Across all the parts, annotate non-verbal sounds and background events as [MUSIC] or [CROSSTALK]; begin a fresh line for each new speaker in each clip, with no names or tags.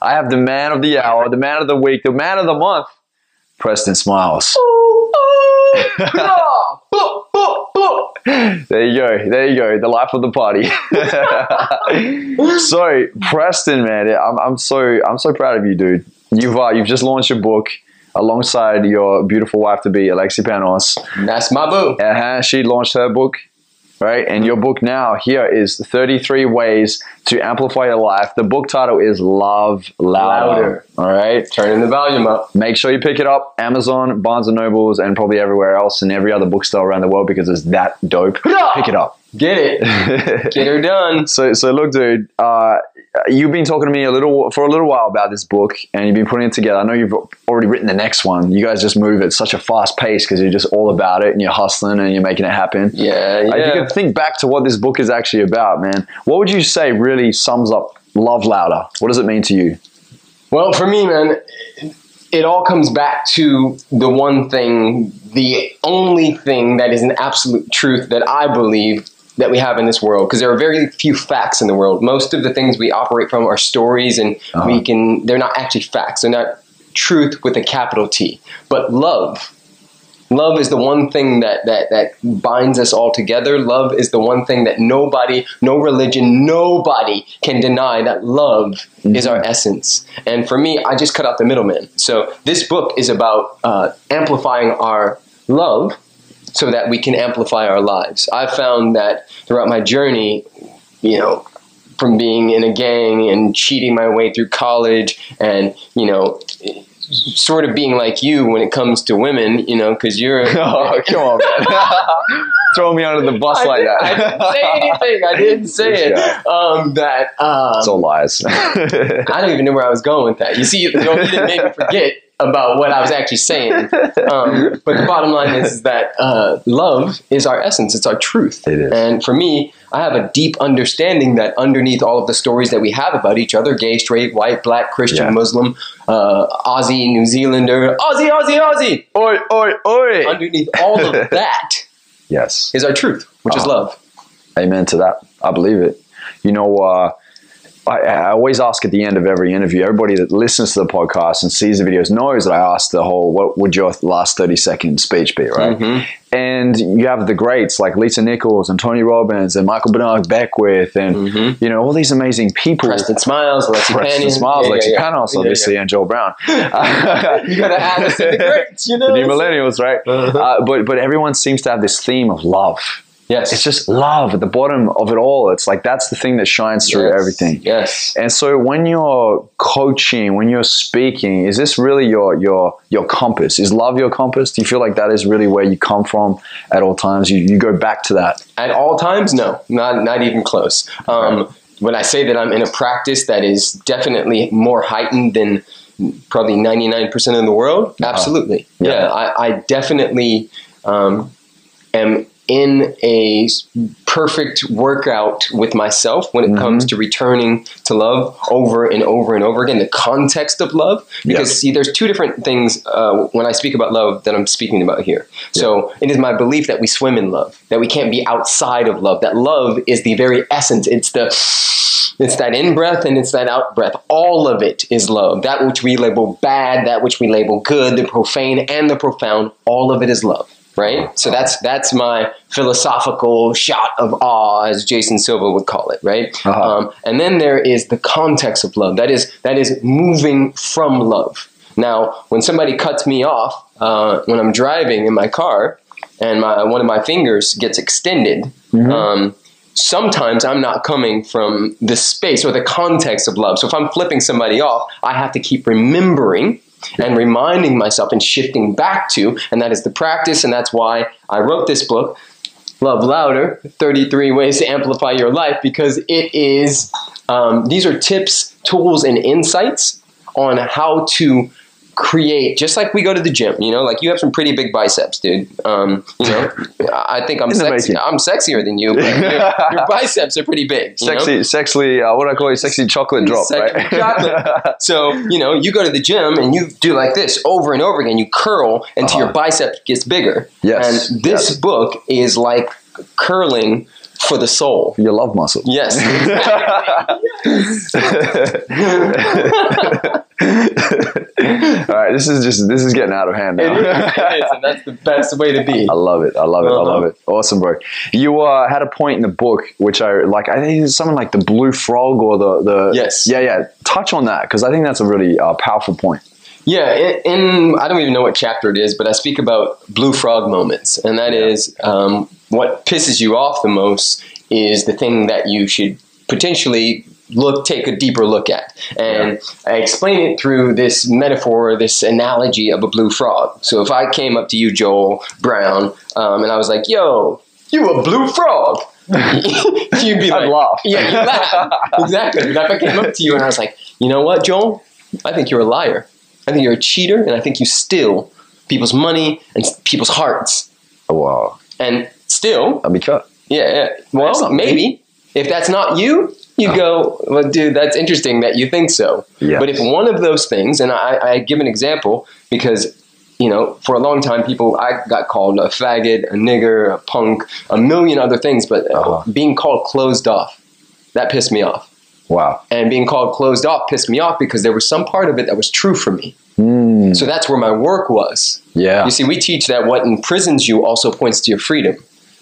I have the man of the hour, the man of the week, the man of the month, Preston Smiles. [LAUGHS] there you go. There you go. The life of the party. [LAUGHS] so, Preston, man, I'm, I'm so I'm so proud of you, dude. You've uh, you've just launched your book alongside your beautiful wife to be, Alexi Panos.
That's my boo.
Uh-huh. She launched her book right? And your book now here is 33 ways to amplify your life. The book title is Love Louder.
Louder.
All right.
Turning the volume up.
Make sure you pick it up Amazon, Barnes and Nobles, and probably everywhere else and every other bookstore around the world because it's that dope. Pick it up.
Get it. [LAUGHS] Get her done.
So, so look, dude. Uh, you've been talking to me a little for a little while about this book, and you've been putting it together. I know you've already written the next one. You guys just move at such a fast pace because you're just all about it, and you're hustling, and you're making it happen.
Yeah, yeah.
If you could think back to what this book is actually about, man, what would you say really sums up Love Louder? What does it mean to you?
Well, for me, man, it all comes back to the one thing, the only thing that is an absolute truth that I believe that we have in this world because there are very few facts in the world. Most of the things we operate from are stories and
Uh-huh.
we can they're not actually facts. They're not truth with a capital t. But love love is the one thing that that that binds us all together. Love is the one thing that nobody no religion nobody can deny that love is our essence. And for me i just cut out the middleman. So this book is about uh, amplifying our love so that we can amplify our lives i've found that throughout my journey you know from being in a gang and cheating my way through college and you know sort of being like you when it comes to women you know because you're [LAUGHS]
oh, come on, man. [LAUGHS] Throw me under the bus
I
like that.
I didn't say anything. I didn't [LAUGHS] say it. Um, that um,
It's all lies.
I don't even know where I was going with that. You see, you know, you didn't make me forget about what I was actually saying. [LAUGHS] Um, but the bottom line is, is that uh, love is our essence. It's our truth.
It is.
And for me, I have a deep understanding that underneath all of the stories that we have about each other, gay, straight, white, black, Christian,
Yeah.
Muslim, uh, Aussie, New Zealander, Aussie, Aussie, Aussie,
oi, oi, oi.
underneath all of [LAUGHS] that
yes.
is our truth, which is
Oh.
love.
Amen to that. I believe it. You know, uh, I, I always ask at the end of every interview, everybody that listens to the podcast and sees the videos knows that I ask the whole, what would your last 30 second speech be, right?
Mm-hmm.
And you have the greats like Lisa Nichols and Tony Robbins and Michael Bernard Beckwith and, you know, all these amazing people.
Mm-hmm. Preston Smiles, Alexi
Preston
Panion.
Smiles,
Yeah,
Lexi
yeah.
Panos,
Yeah,
obviously,
yeah.
and Joel Brown. [LAUGHS]
You gotta add us in the greats, you [LAUGHS] know.
the new millennials, right?
Uh-huh.
Uh, but but everyone seems to have this theme of love.
Yes,
It's just love at the bottom of it all. It's like that's the thing that shines through
Yes,
everything.
Yes.
And so when you're coaching, when you're speaking, is this really your your your compass? Is love your compass? Do you feel like that is really where you come from at all times? You you go back to that.
At all times, no, not not even close. Um, when I say that I'm in a practice that is definitely more heightened than probably 99% of the world, absolutely.
Yeah.
Yeah, I, I definitely um, am in a perfect workout with myself when it
Mm-hmm.
comes to returning to love over and over and over again. The context of love, because
Yes.
see, there's two different things uh, when I speak about love that I'm speaking about here. So it is my belief that we swim in love, that we can't be outside of love. That love is the very essence. It's the it's that in breath and it's that out breath. All of it is love. That which we label bad, that which we label good, the profane and the profound, all of it is love. Right? So that's that's my philosophical shot of awe, as Jason Silva would call it, right?
Uh-huh.
Um, and then there is the context of love. That is that is moving from love. Now, when somebody cuts me off uh, when I'm driving in my car, and my one of my fingers gets extended, um, sometimes I'm not coming from the space or the context of love. So if I'm flipping somebody off, I have to keep remembering and reminding myself and shifting back to, and that is the practice, and that's why I wrote this book, Love Louder 33 Ways to Amplify Your Life, because it is, um, these are tips, tools, and insights on how to create just like we go to the gym you know like you have some pretty big biceps dude um, you know [LAUGHS] i think i'm sexy
making.
i'm sexier than you but your, your [LAUGHS] biceps are pretty big you know?
Sexy, uh, what do I call it? Sexy chocolate drop,
Sexy
right?
chocolate. [LAUGHS] So, you know, you go to the gym and you do like this over and over again. You curl until your
Uh-huh.
bicep gets bigger.
Yes,
And this
yes.
book is like curling for the soul.
Your love muscle.
Yes. [LAUGHS]
All right, this is just this is getting out of hand now.
is, it is, and that's the best way to be.
I love it. I love it. I love
Uh-huh.
it. Awesome, bro. You uh, had a point in the book which I like. I think it's something like the blue frog or the the
Yes.
Yeah, yeah. Touch on that because I think that's a really uh, powerful point.
Yeah, in, in I don't even know what chapter it is, but I speak about blue frog moments, and that is um, what pisses you off the most is the thing that you should potentially look take a deeper look at, and I explain it through this metaphor, this analogy of a blue frog. So if I came up to you, Joel Brown, um, and I was like, "Yo, you a blue frog." [LAUGHS] You'd be like,
laugh.
Yeah, you laugh. [LAUGHS] exactly. But if I came up to you and I was like, you know what, Joel? I think you're a liar. I think you're a cheater, and I think you steal people's money and people's hearts.
Oh, wow,
And still,
I'll be cut.
yeah, yeah. Well,
not me.
maybe if that's not you, you go, well, dude, that's interesting that you think so.
Yes.
But if one of those things, and I, I give an example because, you know, for a long time, people, I got called a faggot, a nigger, a punk, a million other things, but uh,
Uh-huh.
being called closed off, that pissed me off.
Wow.
And being called closed off pissed me off because there was some part of it that was true for me.
Mm,
So that's where my work was.
yeah.
You see, we teach that what imprisons you also points to your freedom.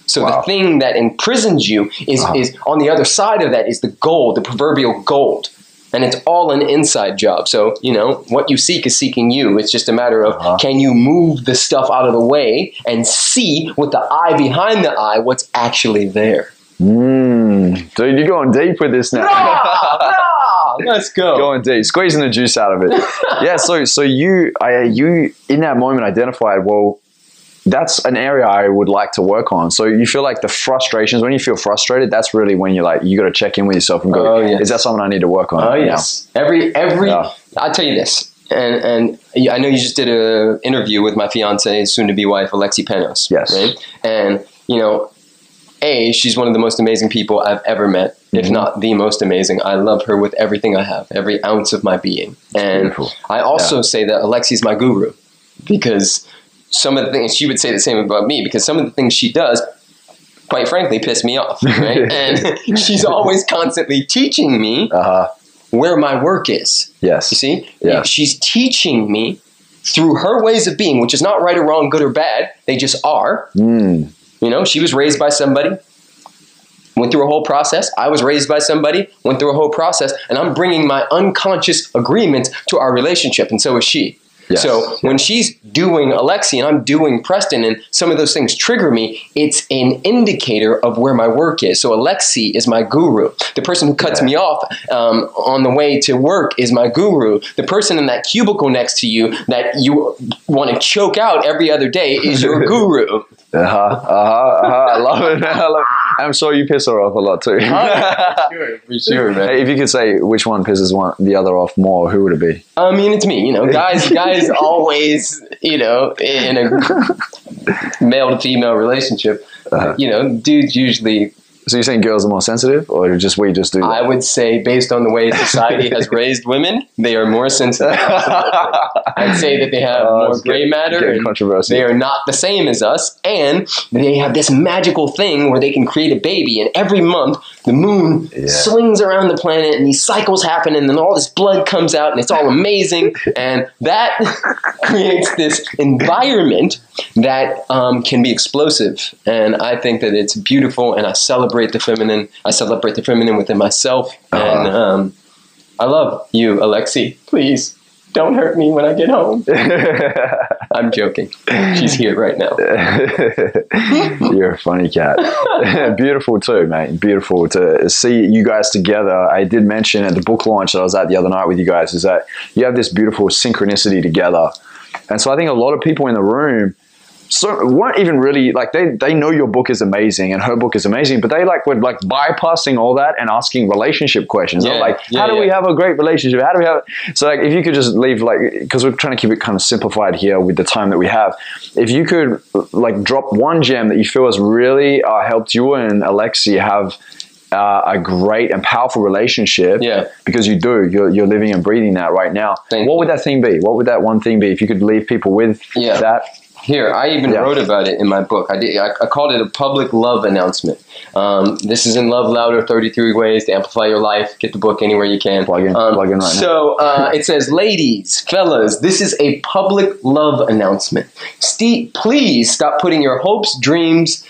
So
Wow.
the thing that imprisons you is, is on the other side of that is the gold, the proverbial gold. And it's all an inside job. So, you know, what you seek is seeking you. It's just a matter of
Uh-huh.
can you move the stuff out of the way and see with the eye behind the eye what's actually there.
Mm. Dude, you're going deep with this now. [LAUGHS]
Let's go.
going deep, squeezing the juice out of it. [LAUGHS] yeah. So, so you, I, you in that moment identified. Well, that's an area I would like to work on. So you feel like the frustrations when you feel frustrated. That's really when you're like you got to check in with yourself and go,
Oh, yes.
is that something I need to work on?
Oh
right now?"
yes, every every.
Yeah.
I'll tell you this, and and I know you just did a interview with my fiance, soon to be wife, Alexi Panos.
Yes.
Right? And you know, a she's one of the most amazing people I've ever met, if
Mhm.
not the most amazing. I love her with everything I have, every ounce of my being. And
Beautiful.
I also say that Alexi's my guru because some of the things she would say the same about me because some of the things she does quite frankly piss me off right [LAUGHS] and she's always constantly teaching me
Uh huh.
where my work is.
Yes.
You see?
Yeah.
She's teaching me through her ways of being, which is not right or wrong, good or bad. They just are.
Mm.
You know, she was raised by somebody, went through a whole process. I was raised by somebody, went through a whole process, and I'm bringing my unconscious agreement to our relationship, and so is she.
Yes.
So when she's doing Alexi and I'm doing Preston and some of those things trigger me, it's an indicator of where my work is. So Alexi is my guru. The person who cuts
Yeah.
me off um, on the way to work is my guru. The person in that cubicle next to you that you want to choke out every other day is your [LAUGHS] guru.
Uh huh. Uh huh. Uh-huh. I love it. I love I'm sure you piss her off a lot too. [LAUGHS]
sure, for sure, man.
Hey, if you could say which one pisses one the other off more, who would it be?
I mean, it's me. You know, guys. [LAUGHS] Guys always, you know, in a [LAUGHS] male to female relationship,
Uh-huh.
you know, dudes usually.
So you're saying girls are more sensitive, or just we just do
I would say, based on the way society has [LAUGHS] raised women, they are more sensitive. [LAUGHS] I'd say that they have
Oh,
more gray matter.
controversial.
They are not the same as us, and they have this magical thing where they can create a baby. And every month, the moon
Yeah.
swings around the planet, and these cycles happen, and then all this blood comes out, and it's all amazing. and that [LAUGHS] creates this environment that um, can be explosive. And I think that it's beautiful, and I celebrate the feminine. I celebrate the feminine within myself, and
Uh-huh.
um, I love you, Alexi. Please don't hurt me when I get home. [LAUGHS] I'm joking. She's here right now. [LAUGHS]
You're a funny cat. [LAUGHS] Beautiful too, mate. Beautiful to see you guys together. I did mention at the book launch that I was at the other night with you guys is that you have this beautiful synchronicity together. And so I think a lot of people in the room so weren't even really like they they know your book is amazing and her book is amazing, but they like were like bypassing all that and asking relationship questions.
Yeah,
like,
yeah,
how do we have a great relationship? How do we have? So like, if you could just leave like, because we're trying to keep it kind of simplified here with the time that we have. If you could like drop one gem that you feel has really uh, helped you and Alexi have. Uh, a great and powerful relationship,
Yeah.
because you do. You're, you're living and breathing that right now.
Thank
what would that thing be? What would that one thing be? If you could leave people with
Yeah.
that,
Here, I even
Yeah.
wrote about it in my book. I did. I, I called it a public love announcement. Um, this is in Love Louder: Thirty Three Ways to Amplify Your Life. Get the book anywhere you can.
Plug in-
Um,
plug in right now.
so uh, it says, "Ladies, fellas, this is a public love announcement. Steve, please stop putting your hopes, dreams."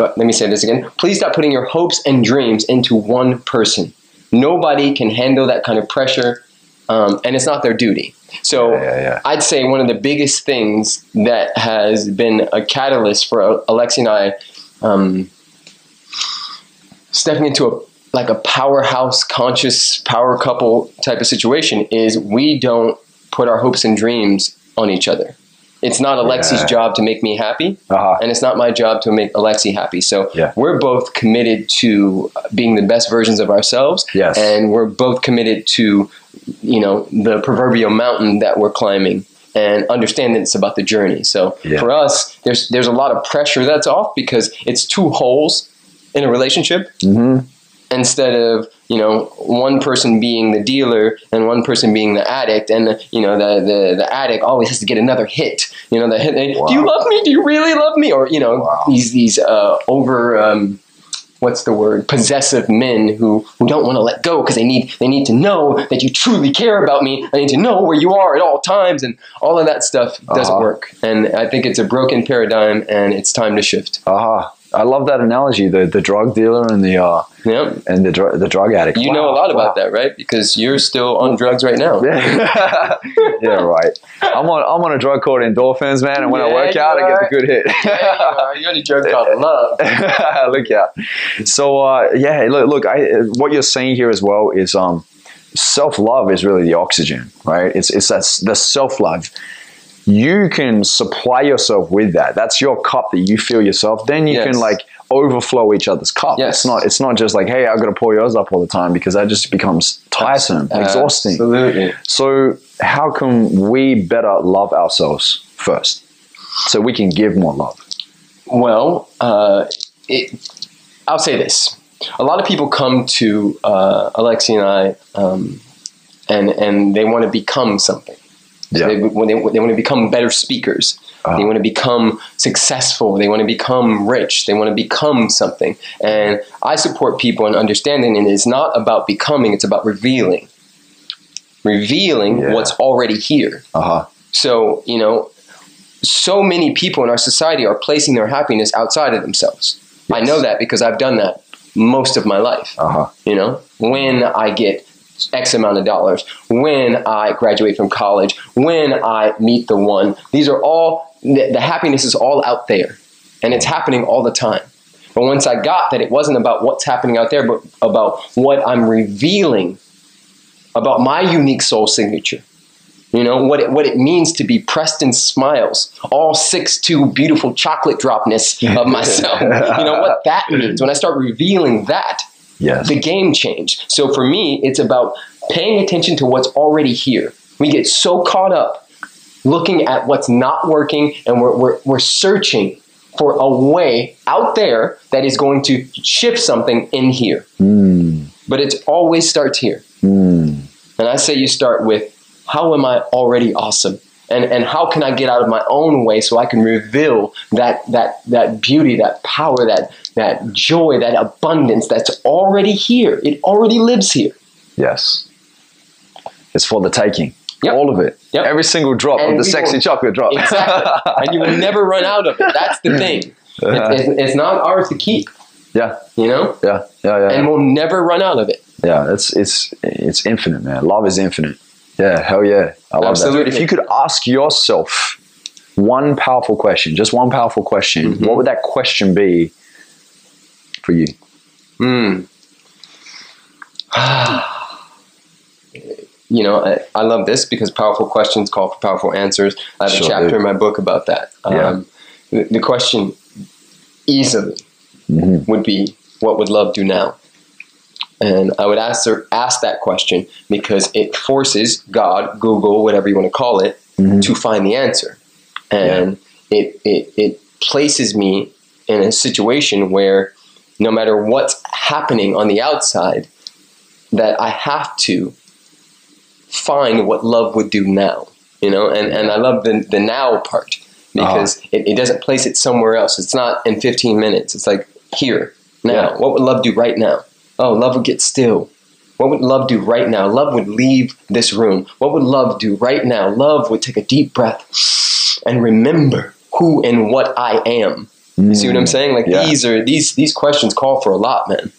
uh, let me say this again. Please stop putting your hopes and dreams into one person. Nobody can handle that kind of pressure, um, and it's not their duty. So
Yeah, yeah, yeah.
I'd say one of the biggest things that has been a catalyst for Alexi and I um, stepping into a like a powerhouse, conscious power couple type of situation is we don't put our hopes and dreams on each other. It's not Alexi's
Yeah.
job to make me happy,
Uh-huh.
and it's not my job to make Alexi happy. So
Yeah.
we're both committed to being the best versions of ourselves,
Yes.
and we're both committed to, you know, the proverbial mountain that we're climbing, and understand that it's about the journey. So
Yeah.
for us, there's there's a lot of pressure that's off because it's two holes in a relationship
hmm
instead of you know one person being the dealer and one person being the addict and the, you know the, the the addict always has to get another hit you know the hit
Wow.
do you love me do you really love me or you know
Wow.
these these uh, over um, what's the word possessive men who who don't want to let go because they need they need to know that you truly care about me i need to know where you are at all times and all of that stuff doesn't
Uh-huh.
work and i think it's a broken paradigm and it's time to shift
Uh-huh. I love that analogy. The the drug dealer and the uh,
yeah
and the dr- the drug addict.
you know a lot about that right because you're still on drugs right now
Yeah. [LAUGHS] yeah, right. I'm on I'm on a drug called endorphins, man, and when I work out, I get
are.
the good hit.
Yeah, you are. You're the drug called [LAUGHS] love.
look out. So uh, yeah, look, look. I, what you're saying here as well is um, self love is really the oxygen, right? It's it's that the self love. You can supply yourself with that. That's your cup that you fill yourself. Then you
Yes.
can like overflow each other's cup.
Yes.
It's not it's not just like hey, I've got to pour yours up all the time because that just becomes tiresome, exhausting.
Absolutely.
So, how can we better love ourselves first so we can give more love?
Well, uh, it, I'll say this: a lot of people come to uh, Alexi and I, um, and and they want to become something.
Yeah.
They, when they, they want to become better speakers.
Uh-huh.
They want to become successful. They want to become rich. They want to become something. And I support people in understanding, and it's not about becoming; it's about revealing. Revealing
Yeah.
what's already here.
Uh huh.
So, you know, so many people in our society are placing their happiness outside of themselves. I know that because I've done that most of my life.
Uh huh.
You know, when I get X amount of dollars, when I graduate from college, when I meet the one, these are all, the, the happiness is all out there and it's happening all the time. But once I got that it wasn't about what's happening out there, but about what I'm revealing about my unique soul signature. You know, what it, what it means to be Preston Smiles, all six two beautiful chocolate dropness of [LAUGHS] myself. you know, what that means. When I start revealing that,
Yes.
the game changed. So for me, it's about paying attention to what's already here. We get so caught up looking at what's not working and we're, we're, we're searching for a way out there that is going to shift something in here.
Mm,
But it always starts here.
mm,
And I say you start with how am I already awesome? And, and how can I get out of my own way so I can reveal that, that, that beauty, that power, that, that joy, that abundance that's already here? It already lives here.
yes. It's for the taking.
Yep.
All of it.
Yep.
Every single drop
And
of the sexy chocolate drop.
Exactly. and you will never run out of it. That's the thing. Uh-huh. It's, it's, it's not ours to keep,
yeah.
you know?
Yeah. Yeah. Yeah.
And we'll never run out of it.
yeah. It's it's it's infinite, man. Love is infinite. Yeah. Hell yeah. I love that.
Absolutely.
If you could ask yourself one powerful question, just one powerful question,
Mhm.
what would that question be for you?
Hmm. [SIGHS] you know, I, I love this because powerful questions call for powerful answers. I have
Sure
a chapter
do.
in my book about that.
Yeah.
Um, the, the question easily would be, what would love do now? And I would ask ask that question because it forces God, Google, whatever you want to call it, mm-hmm. to find the answer, and it, it it places me in a situation where no matter what's happening on the outside, that I have to find what love would do now. You know, and, and I love the the now part because ah. it, it doesn't place it somewhere else. It's not in 15 minutes. It's like here, now.
Yeah.
What would love do right now? Oh, love would get still. What would love do right now? Love would leave this room. What would love do right now? Love would take a deep breath and remember who and what I am. You see what I'm mm, saying? Like
Yeah.
these are these these questions call for a lot, man.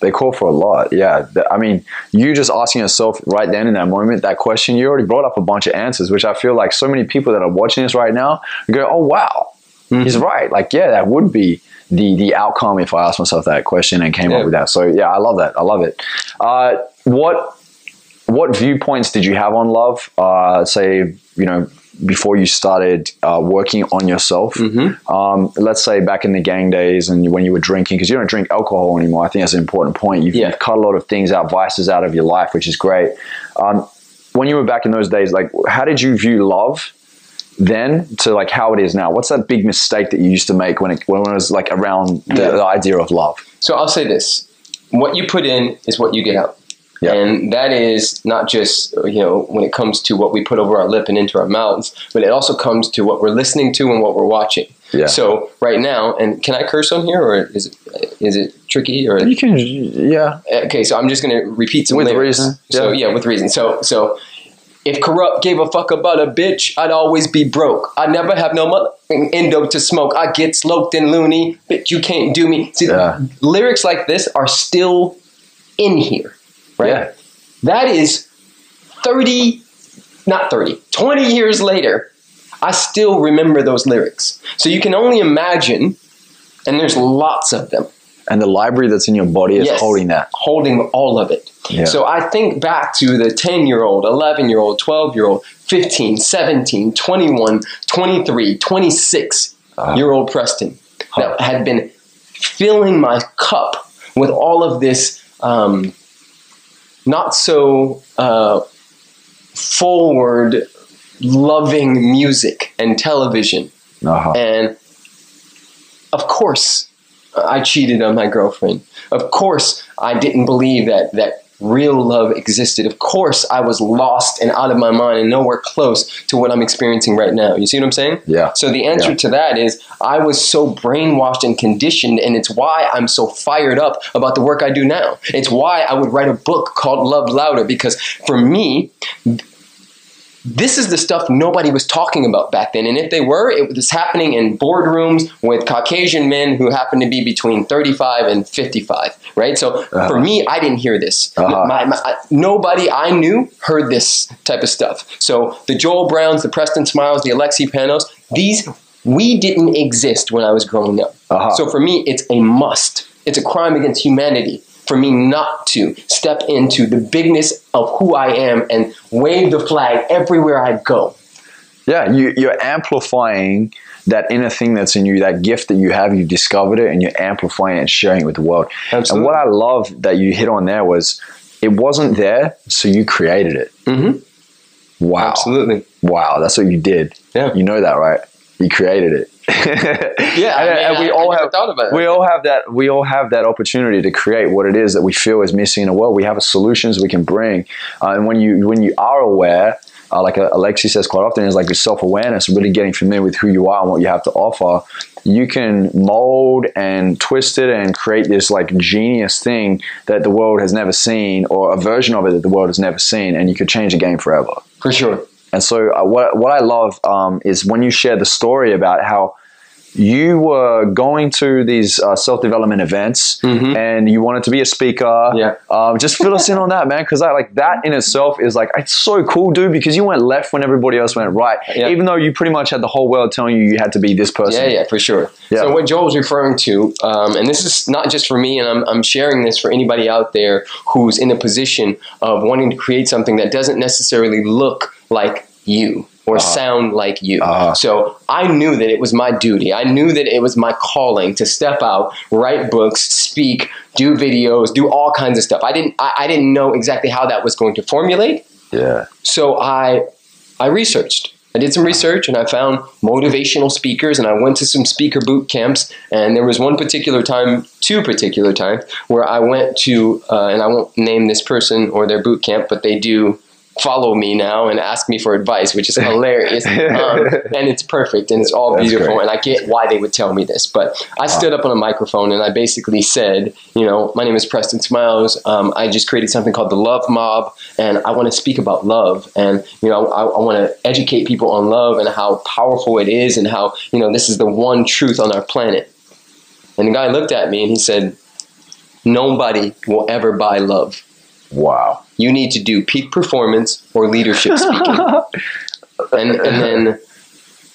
They call for a lot. Yeah. I mean, you just asking yourself right then in that moment, that question, you already brought up a bunch of answers, which I feel like so many people that are watching this right now go, oh, wow, he's mm-hmm. right. Like, yeah, that would be the, the outcome if I asked myself that question and came
Yeah.
up with that. So, yeah, I love that. I love it. Uh, what, what viewpoints did you have on love? Uh, say, you know, before you started uh, working on yourself,
Mm-hmm.
um, let's say back in the gang days and when you were drinking, because you don't drink alcohol anymore. I think that's an important point. You've,
Yeah.
you've cut a lot of things out, vices out of your life, which is great. Um, when you were back in those days, like, how did you view love then to like how it is now? What's that big mistake that you used to make when it when it was like around the,
Yeah.
the idea of love?
So I'll say this: what you put in is what you get out.
Yeah.
And that is not just you know when it comes to what we put over our lip and into our mouths, but it also comes to what we're listening to and what we're watching.
Yeah.
So right now, and can I curse on here, or is it is it tricky? Or
You can, yeah,
okay, so I'm just going to repeat some
With
lyrics.
reason,
So
yeah.
yeah, with reason. So so if corrupt gave a fuck about a bitch, I'd always be broke. I'd never have no mother endo to smoke. I get sloped and loony, bitch. You can't do me. See,
Yeah.
lyrics like this are still in here, right?
Yeah.
That is 30, not 30, 20 years later. I still remember those lyrics. So you can only imagine, and there's lots of them
and the library that's in your body is
Yes.
holding that.
holding all of it.
Yeah.
So I think back to the 10 year old, 11 year old, 12 year old, 15, 17, 21, 23, 26 year old Preston that had been filling my cup with all of this um, not so uh, forward loving music and television.
Uh-huh.
And of course, I cheated on my girlfriend. Of course, I didn't believe that that real love existed. Of course, I was lost and out of my mind and nowhere close to what I'm experiencing right now. You see what I'm saying?
Yeah.
So the answer
Yeah.
to that is I was so brainwashed and conditioned, and it's why I'm so fired up about the work I do now. It's why I would write a book called Love Louder because for me, this is the stuff nobody was talking about back then. And if they were, it was happening in boardrooms with Caucasian men who happened to be between 35 and 55, right? So for me, I didn't hear this.
Uh-huh.
My, my, nobody I knew heard this type of stuff. So the Joel Browns, the Preston Smiles, the Alexi Panos, these, we didn't exist when I was growing up.
Uh-huh.
So for me, it's a must. It's a crime against humanity for me not to step into the bigness of who I am and wave the flag everywhere I go.
Yeah, you, you're amplifying that inner thing that's in you, that gift that you have. You've discovered it, and you're amplifying it and sharing it with the world.
Absolutely.
And what I love that you hit on there was, it wasn't there, so you created it.
Mm-hmm.
Wow,
Absolutely.
wow, that's what you did.
Yeah.
you know that, right? You created it.
Yeah, I mean,
and we
I- I
all
never
have
thought about it.
we all have that we all have that opportunity to create what it is that we feel is missing in the world. We have solutions we can bring, uh, and when you when you are aware, uh, like uh, Alexi says quite often, is like your self awareness, really getting familiar with who you are and what you have to offer. You can mold and twist it and create this like genius thing that the world has never seen, or a version of it that the world has never seen, and you could change the game forever.
For sure.
And so, uh, what what I love um, is when you share the story about how you were going to these uh, self development events and you wanted to be a speaker.
Mm-hmm. Yeah.
Um, just fill us in on that, man, because I like that in itself is like it's so cool, dude. Because you went left when everybody else went right,
Yeah.
even though you pretty much had the whole world telling you you had to be this person.
Yeah, yeah, for sure.
Yeah.
So what Joel's referring to, um, and this is not just for me, and I'm, I'm sharing this for anybody out there who's in a position of wanting to create something that doesn't necessarily look like you. or sound like you.
Uh-huh.
So I knew that it was my duty. I knew that it was my calling to step out, write books, speak, do videos, do all kinds of stuff. I didn't I, I didn't know exactly how that was going to formulate.
Yeah.
So I I researched. I did some research and I found motivational speakers and I went to some speaker boot camps and there was one particular time, two particular times where I went to uh, and I won't name this person or their boot camp, but they do follow me now and ask me for advice, which is hilarious. [LAUGHS] um, and it's perfect and it's all
That's
beautiful.
great.
And I get why they would tell me this. But I stood up on a microphone and I basically said, you know, my name is Preston Smiles. Um, I just created something called the Love Mob and I want to speak about love. And, you know, I, I want to educate people on love and how powerful it is and how, you know, this is the one truth on our planet. And the guy looked at me and he said, nobody will ever buy love
Wow.
you need to do peak performance or leadership speaking. [LAUGHS] and and then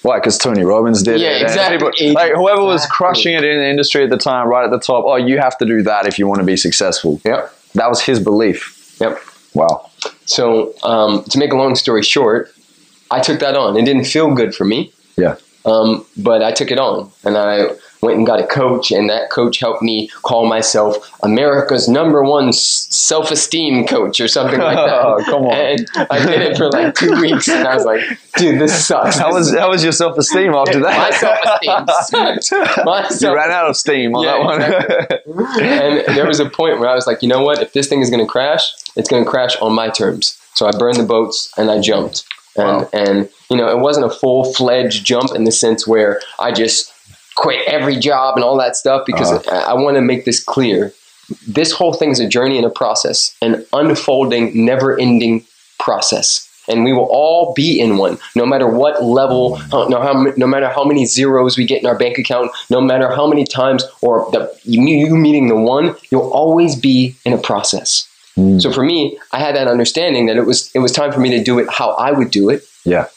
Why? Because Tony Robbins did
Yeah,
it. and
exactly.
people- like whoever was crushing it in the industry at the time, right at the top. Oh, you have to do that if you want to be successful.
yep,
That was his belief.
yep.
Wow.
So um, to make a long story short, I took that on. It didn't feel good for me.
Yeah.
Um, but I took it on and I went and got a coach, and that coach helped me call myself America's number one self esteem coach or something like that.
Oh, [LAUGHS] come on.
And I did it for like two weeks, and I was like, dude, this sucks.
How was how was your [LAUGHS] [LAUGHS] self esteem after that?
my self esteem?
You ran out of steam on
Yeah,
that one.
and there was a point where I was like, you know what? If this thing is going to crash, it's going to crash on my terms. So I burned the boats and I jumped. And,
Wow.
and you know, it wasn't a full fledged jump in the sense where I just quit every job and all that stuff because
Uh-huh.
I, I want to make this clear. This whole thing is a journey and a process, an unfolding, never ending process. And we will all be in one, no matter what level, uh, no, how, no matter how many zeros we get in our bank account, no matter how many times, or the, you, you meeting the one, you'll always be in a process.
Mm.
So for me, I had that understanding that it was it was time for me to do it how I would do it,
yeah.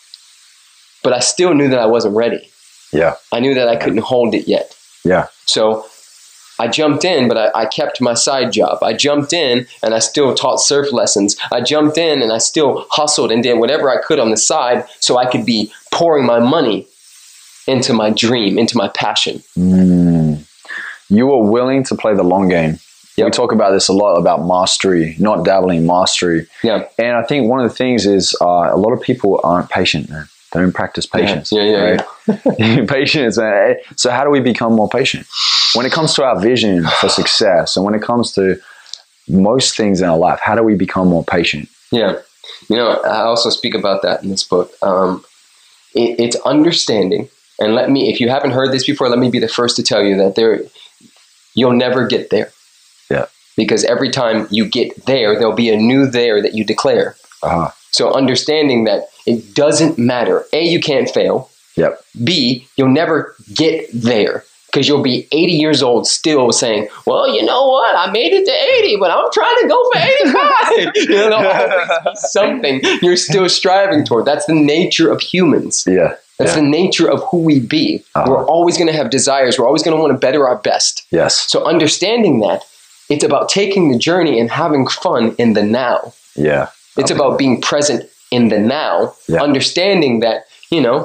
but I still knew that I wasn't ready.
Yeah.
I knew that I couldn't hold it yet.
Yeah.
So I jumped in, but I, I kept my side job. I jumped in and I still taught surf lessons. I jumped in and I still hustled and did whatever I could on the side so I could be pouring my money into my dream, into my passion.
Mm. You were willing to play the long game. We talk about this a lot about mastery, not dabbling, mastery.
Yeah.
And I think one of the things is uh, a lot of people aren't patient, man. Don't practice patience.
Yeah, yeah,
right? [LAUGHS] patience. man. So, how do we become more patient? When it comes to our vision for success and when it comes to most things in our life, how do we become more patient?
Yeah. You know, I also speak about that in this book. Um, it, it's understanding, and let me, if you haven't heard this before, let me be the first to tell you that there, you'll never get there.
Yeah.
Because every time you get there, there'll be a new there that you declare.
Uh-huh.
So understanding that it doesn't matter. A, you can't fail.
Yep.
B, you'll never get there because you'll be 80 years old still saying, well, you know what? I made it to 80, but I'm trying to go for 85. [LAUGHS] you know, there'll always be something you're still striving toward. That's the nature of humans.
Yeah.
That's
yeah.
the nature of who we be.
Uh-huh.
We're always going to have desires. We're always going to want to better our best.
Yes.
So understanding that, it's about taking the journey and having fun in the now.
Yeah.
It's about being present in the now,
Yeah.
understanding that, you know,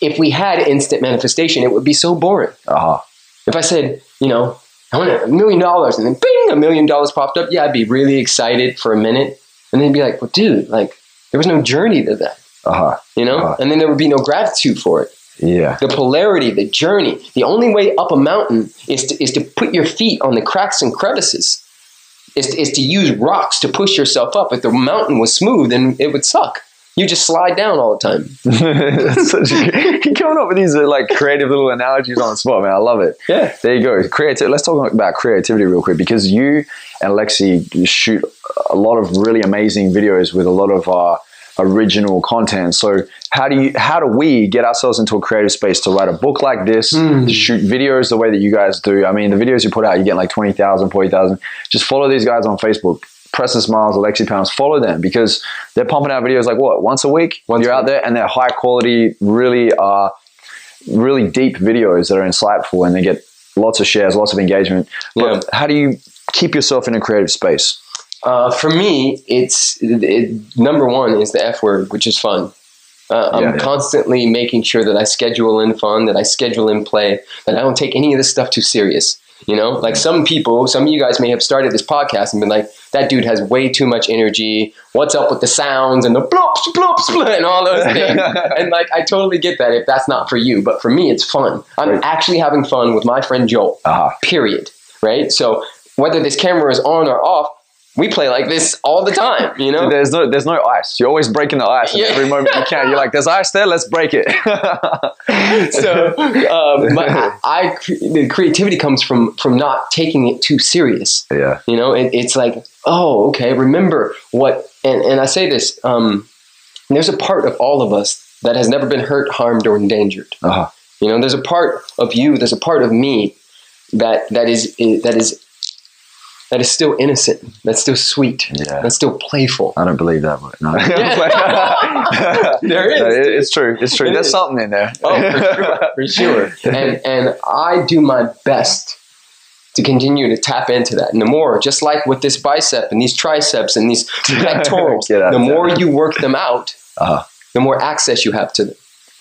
if we had instant manifestation, it would be so boring.
Uh-huh.
If I said, you know, I want a million dollars and then bing, a million dollars popped up, yeah, I'd be really excited for a minute. And then be like, well, dude, like, there was no journey to that,
Uh-huh.
you know?
Uh-huh.
And then there would be no gratitude for it.
Yeah.
The polarity, the journey. The only way up a mountain is to, is to put your feet on the cracks and crevices. Is to, is to use rocks to push yourself up. If the mountain was smooth, then it would suck. You just slide down all the time. [LAUGHS]
That's such a, [LAUGHS] coming up with these uh, like creative little analogies on the spot, man. I love it.
Yeah.
There you go. Creative. Let's talk about creativity real quick because you and Lexi shoot a lot of really amazing videos with a lot of uh, original content. So how do you how do we get ourselves into a creative space to write a book like this, to shoot videos the way that you guys do? I mean, the videos you put out, you get like 20,000, 40,000. Just follow these guys on Facebook. Preston Smiles, Alexi Panos, follow them because they're pumping out videos like what once a week.
Once
You're out there and they're high quality, really uh, really deep videos that are insightful and they get lots of shares, lots of engagement. But
Yeah.
how do you keep yourself in a creative space?
Uh, for me, it's it, number one is the F word, which is fun. Uh, I'm
Yeah, yeah.
constantly making sure that I schedule in fun, that I schedule in play, that I don't take any of this stuff too serious. You know, like some people, some of you guys may have started this podcast and been like, that dude has way too much energy. What's up with the sounds and the bloops, bloops, bloops, [LAUGHS] and all those [LAUGHS] things? and like, I totally get that if that's not for you, but for me, it's fun. I'm
Right.
actually having fun with my friend Joel
Uh-huh.
period. Right? So whether this camera is on or off, we play like this all the time, you know?
There's no, there's no ice. You're always breaking the ice
Yeah.
every moment you can. You're like, there's ice there. Let's break it. [LAUGHS]
so um, my, I, I the creativity comes from from not taking it too serious.
yeah,
You know, it, it's like, oh, okay, remember what, and, and I say this, um, there's a part of all of us that has never been hurt, harmed, or endangered.
uh-huh.
You know, there's a part of you, there's a part of me that that is that is that is still innocent, that's still sweet,
Yeah.
that's still playful.
I don't believe that, but no. [LAUGHS]
There is.
No, it's true. It's true.
It
There's
is.
something in there.
Oh, for sure, [LAUGHS] for sure. And and I do my best to continue to tap into that. And the more, just like with this bicep and these triceps and these [LAUGHS] pectorals, the more
there.
you work them out,
Uh-huh.
the more access you have to them.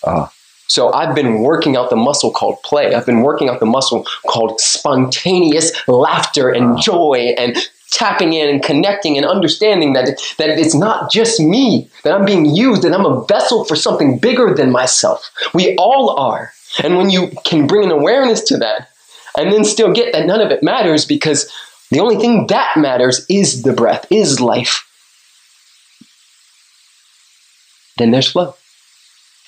Uh-huh.
So I've been working out the muscle called play. I've been working out the muscle called spontaneous laughter and joy and tapping in and connecting and understanding that that it's not just me that I'm being used that I'm a vessel for something bigger than myself. We all are. And when you can bring an awareness to that and then still get that none of it matters because the only thing that matters is the breath, is life. Then there's flow.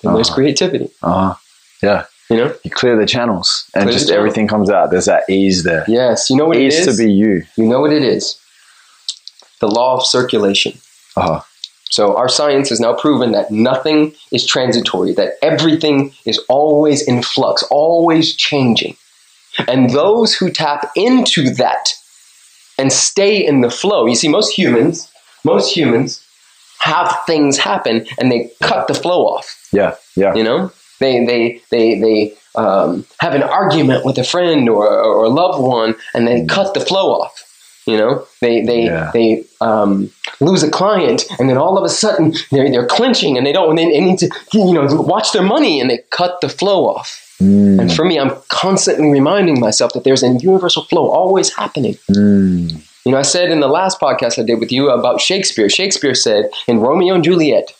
Then there's
Uh-huh.
creativity.
Uh-huh. Yeah.
You know?
You clear the channels and
Clear
just everything comes out. There's that ease there.
Yes. You know what it
ease
is?
to be you.
You know what it is? The law of circulation.
Uh-huh.
So our science has now proven that nothing is transitory, that everything is always in flux, always changing. And those who tap into that and stay in the flow, you see, most humans, most humans have things happen and they cut the flow off.
Yeah. Yeah.
You know, they they they they um, have an argument with a friend or, or a loved one, and they cut the flow off. You know, they they
Yeah.
they um, lose a client, and then all of a sudden they're they're clinching, and they don't. And they, they need to you know watch their money, and they cut the flow off.
Mm,
And for me, I'm constantly reminding myself that there's a universal flow always happening.
mm.
You know, I said in the last podcast I did with you about Shakespeare. Shakespeare said in Romeo and Juliet,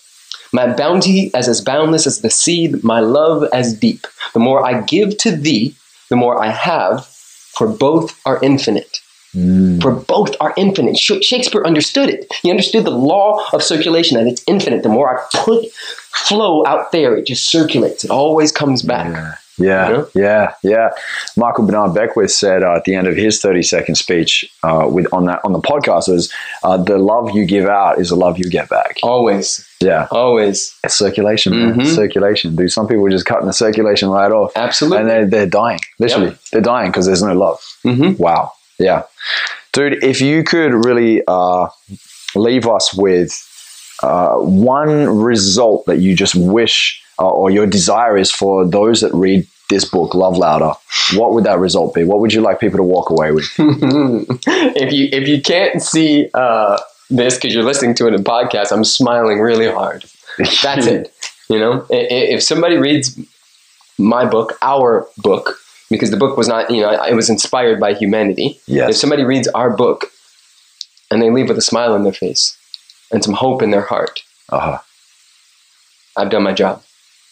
My bounty is as boundless as the sea, my love as deep. The more I give to thee, the more I have, for both are infinite.
Mm.
For both are infinite. Sh- Shakespeare understood it. He understood the law of circulation, that it's infinite. The more I put flow out there, it just circulates. It always comes back.
Yeah. Yeah,
You
yeah, yeah. Michael Bernard Beckwith said uh, at the end of his thirty-second speech uh, with on that on the podcast was, uh, "The love you give out is the love you get back."
Always,
Yeah,
always.
it's circulation, man.
Mhm.
Circulation, dude. Some people are just cutting the circulation right off,
Absolutely.
and they're they're dying. Literally, they're dying because there's no love.
Mhm.
Wow. Yeah, dude. If you could really uh, leave us with uh, one result that you just wish uh, or your desire is for those that read this book, Love Louder, what would that result be? What would you like people to walk away with? [LAUGHS]
if you if you can't see uh, this because you're listening to it in podcast, I'm smiling really hard. That's it. [LAUGHS] You know, if somebody reads my book, our book, because the book was not, you know, it was inspired by humanity.
Yes.
If somebody reads our book and they leave with a smile on their face and some hope in their heart,
Uh-huh.
I've done my job.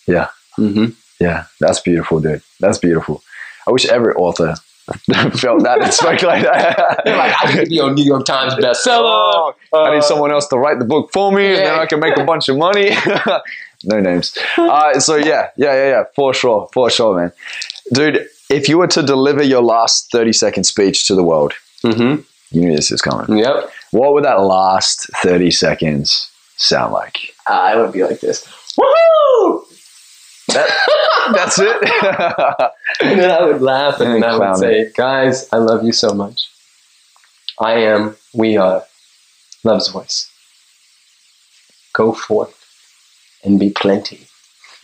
Yeah.
hmm
Yeah, that's beautiful, dude. That's beautiful. I wish every author [LAUGHS] felt that and spoke like that.
Like, I could be on New York Times bestseller.
Oh, I need
Uh,
someone else to write the book for me, and then I can make a bunch of money. [LAUGHS] no names. Uh, so yeah, yeah, yeah, yeah, for sure, for sure, man. Dude, if you were to deliver your last thirty-second speech to the world,
Mhm.
you knew this is coming.
Yep.
What would that last thirty seconds sound like?
I would be like this. Woohoo!
That, that's it. [LAUGHS]
And then I would laugh and
And
I would say, guys, I love you so much. I am, we are Love's voice. Go forth and be plenty.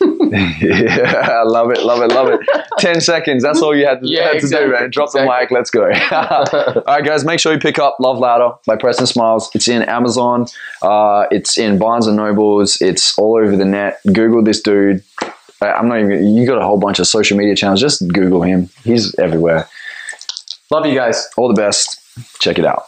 [LAUGHS]
yeah, I love it, love it, love it. 10 seconds. That's all you had to,
Yeah,
had to do, man. Drop the mic. Let's go. [LAUGHS] all right, guys, make sure you pick up Love Louder by Preston Smiles. It's in Amazon, uh, it's in Barnes and Nobles, it's all over the net. Google this dude. I'm not even, you got a whole bunch of social media channels. Just Google him. He's everywhere.
Love you guys.
All the best. Check it out.